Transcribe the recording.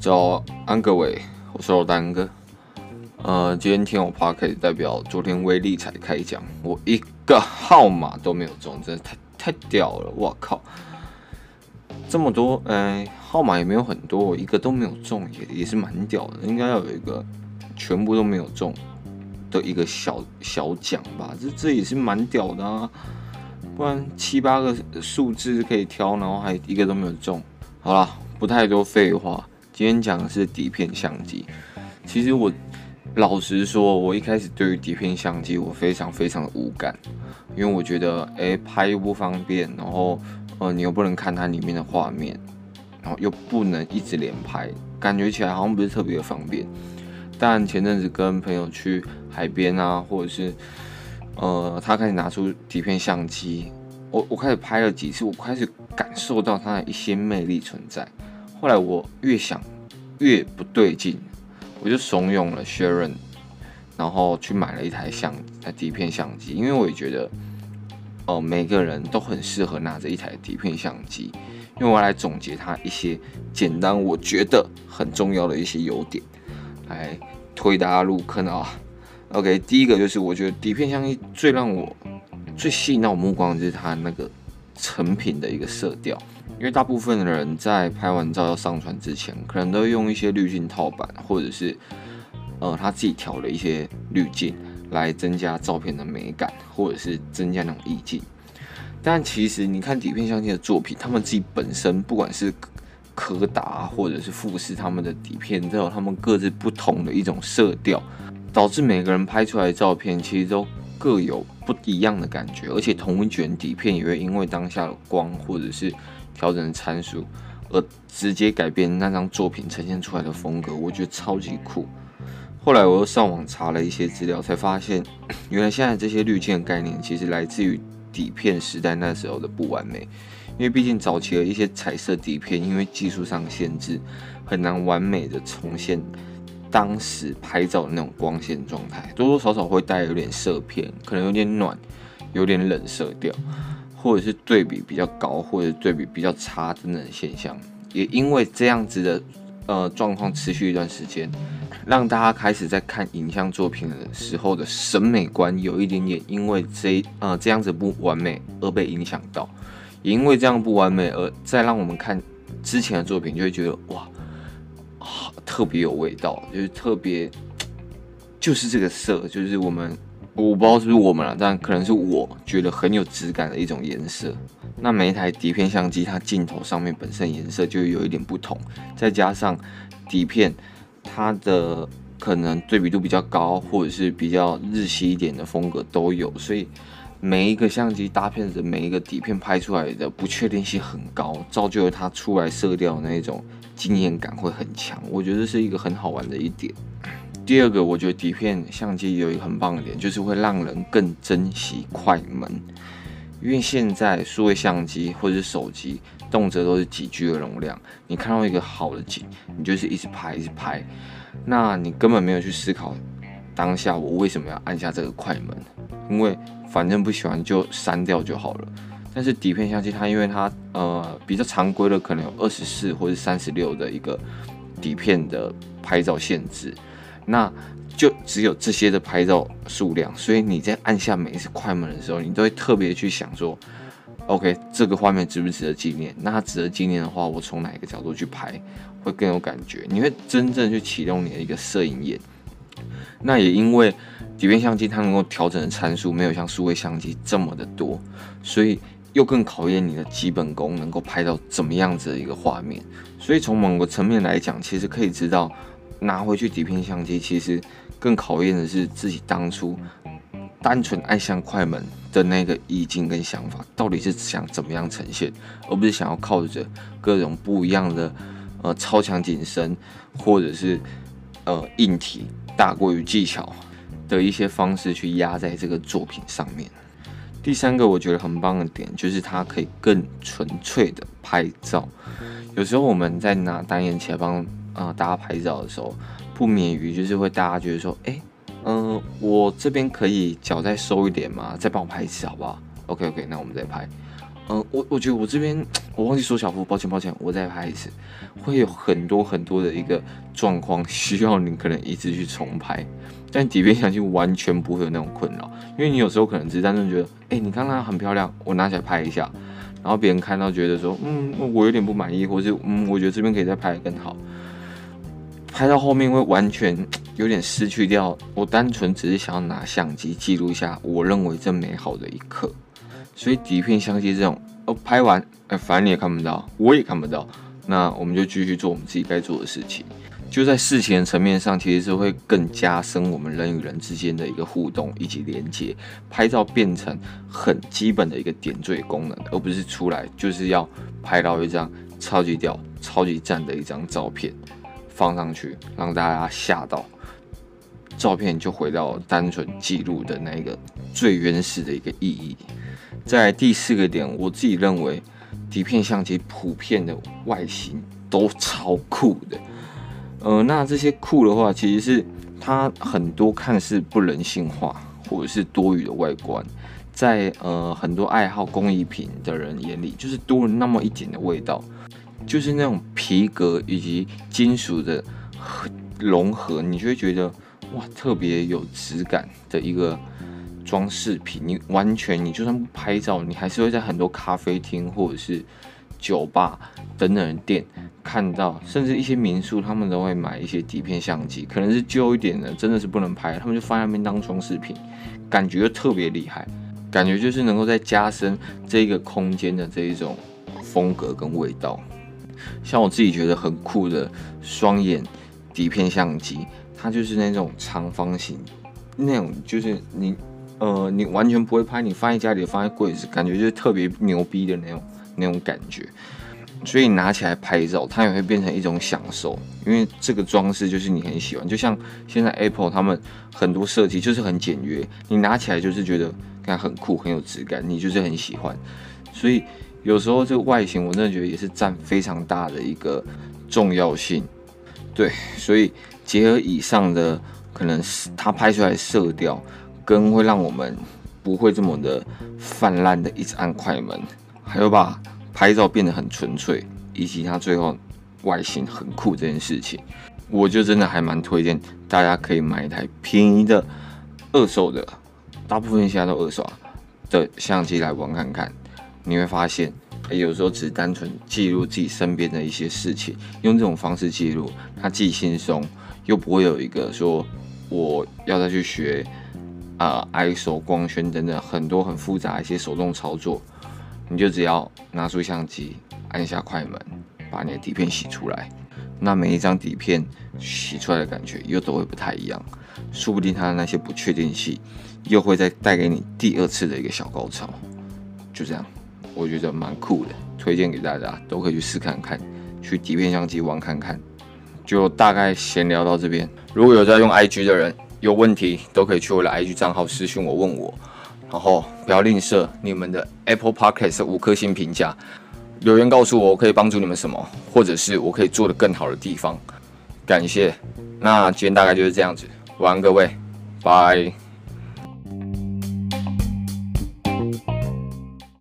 早安，各位，我是老丹哥。呃，今天听我 podcast 代表昨天威力才开奖，我一个号码都没有中，真的太太屌了！我靠，这么多，哎、呃，号码也没有很多，我一个都没有中，也也是蛮屌的。应该要有一个全部都没有中的一个小小奖吧？这这也是蛮屌的啊！不然七八个数字可以挑，然后还一个都没有中。好了，不太多废话。今天讲的是底片相机。其实我老实说，我一开始对于底片相机我非常非常的无感，因为我觉得，哎、拍又不方便，然后，呃，你又不能看它里面的画面，然后又不能一直连拍，感觉起来好像不是特别的方便。但前阵子跟朋友去海边啊，或者是，呃，他开始拿出底片相机，我我开始拍了几次，我开始感受到它的一些魅力存在。后来我越想越不对劲，我就怂恿了 Sharon，然后去买了一台相底片相机，因为我也觉得，哦、呃，每个人都很适合拿着一台底片相机，因为我来总结它一些简单，我觉得很重要的一些优点，来推大家入坑啊。OK，第一个就是我觉得底片相机最让我最吸引到我目光就是它那个成品的一个色调。因为大部分的人在拍完照要上传之前，可能都用一些滤镜套板，或者是呃他自己调的一些滤镜来增加照片的美感，或者是增加那种意境。但其实你看底片相机的作品，他们自己本身不管是柯达或者是富士，他们的底片都有他们各自不同的一种色调，导致每个人拍出来的照片其实都各有不一样的感觉，而且同一卷底片也会因为当下的光或者是调整的参数，而直接改变那张作品呈现出来的风格，我觉得超级酷。后来我又上网查了一些资料，才发现 原来现在这些滤镜概念其实来自于底片时代那时候的不完美。因为毕竟早期的一些彩色底片，因为技术上限制，很难完美的重现当时拍照的那种光线状态，多多少少会带有点色偏，可能有点暖，有点冷色调。或者是对比比较高，或者对比比较差等等现象，也因为这样子的呃状况持续一段时间，让大家开始在看影像作品的时候的审美观有一点点因为这呃这样子不完美而被影响到，也因为这样不完美而再让我们看之前的作品就会觉得哇，特别有味道，就是特别就是这个色，就是我们。我不知道是不是我们了，但可能是我觉得很有质感的一种颜色。那每一台底片相机，它镜头上面本身颜色就有一点不同，再加上底片它的可能对比度比较高，或者是比较日系一点的风格都有，所以每一个相机搭配的每一个底片拍出来的不确定性很高，造就了它出来色调的那种惊艳感会很强。我觉得是一个很好玩的一点。第二个，我觉得底片相机有一个很棒的点，就是会让人更珍惜快门。因为现在数位相机或者是手机，动辄都是几 G 的容量，你看到一个好的景，你就是一直拍一直拍，那你根本没有去思考当下我为什么要按下这个快门，因为反正不喜欢就删掉就好了。但是底片相机它因为它呃比较常规的，可能有二十四或者三十六的一个底片的拍照限制。那就只有这些的拍照数量，所以你在按下每一次快门的时候，你都会特别去想说，OK，这个画面值不值得纪念？那它值得纪念的话，我从哪一个角度去拍会更有感觉？你会真正去启动你的一个摄影眼。那也因为底片相机它能够调整的参数没有像数位相机这么的多，所以又更考验你的基本功，能够拍到怎么样子的一个画面。所以从某个层面来讲，其实可以知道。拿回去底片相机，其实更考验的是自己当初单纯按下快门的那个意境跟想法，到底是想怎么样呈现，而不是想要靠着各种不一样的呃超强景深，或者是呃硬体大过于技巧的一些方式去压在这个作品上面。第三个我觉得很棒的点，就是它可以更纯粹的拍照。有时候我们在拿单眼起来帮。啊、大家拍照的时候不免于就是会大家觉得说，哎、嗯、我这边可以脚再收一点吗？再帮我拍一次好不好？OK OK，那我们再拍。嗯，我我觉得我这边我忘记说小福，抱歉抱歉，我再拍一次，会有很多很多的一个状况 需要你可能一直去重拍，但底片相机完全不会有那种困扰，因为你有时候可能只是单纯觉得，哎、你刚刚很漂亮，我拿起来拍一下，然后别人看到觉得说，嗯，我有点不满意，或是嗯，我觉得这边可以再拍得更好，拍到后面会完全有点失去掉，我单纯只是想要拿相机记录一下我认为这美好的一刻。所以底片相机这种，哦，拍完，哎，反正你也看不到，我也看不到，那我们就继续做我们自己该做的事情。就在事情的层面上，其实是会更加深我们人与人之间的一个互动以及连接。拍照变成很基本的一个点缀功能，而不是出来就是要拍到一张超级屌、超级赞的一张照片放上去，让大家吓到。照片就回到单纯记录的那个最原始的一个意义。在第四个点，我自己认为底片相机普遍的外形都超酷的。呃，那这些酷的话，其实是它很多看似不人性化或者是多余的外观，在呃很多爱好工艺品的人眼里，就是多了那么一点的味道，就是那种皮革以及金属的融合，你就会觉得哇，特别有质感的一个。装饰品，你完全你就算不拍照，你还是会在很多咖啡厅或者是酒吧等等的店看到，甚至一些民宿，他们都会买一些底片相机，可能是旧一点的，真的是不能拍，他们就放在那边当装饰品，感觉特别厉害，感觉就是能够再加深这个空间的这一种风格跟味道。像我自己觉得很酷的双眼底片相机，它就是那种长方形，那种就是你。呃，你完全不会拍，你放在家里，放在柜子，感觉就是特别牛逼的那种那种感觉。所以拿起来拍照，它也会变成一种享受，因为这个装饰就是你很喜欢。就像现在 Apple 他们很多设计就是很简约，你拿起来就是觉得看很酷，很有质感，你就是很喜欢。所以有时候这个外形，我真的觉得也是占非常大的一个重要性。对，所以结合以上的，可能是它拍出来的色调。跟会让我们不会这么的泛滥的一直按快门，还有把拍照变得很纯粹，以及它最后外形很酷这件事情，我就真的还蛮推荐大家可以买一台便宜的二手的，大部分现在都二手的相机来玩看看，你会发现，有时候只单纯记录自己身边的一些事情，用这种方式记录，它既轻松又不会有一个说我要再去学。啊，ISO 光圈等等很多很复杂一些手动操作，你就只要拿出相机，按下快门，把你的底片洗出来。那每一张底片洗出来的感觉又都会不太一样，说不定它的那些不确定性又会再带给你第二次的一个小高潮。就这样，我觉得蛮酷的，推荐给大家都可以去试看看，去底片相机玩看看。就大概闲聊到这边，如果有在用 IG 的人。有问题都可以去我的 IG 账号私信我问我，然后不要吝啬你们的 Apple Podcast 五颗星评价，留言告诉我我可以帮助你们什么，或者是我可以做得更好的地方，感谢。那今天大概就是这样子，晚安各位，拜。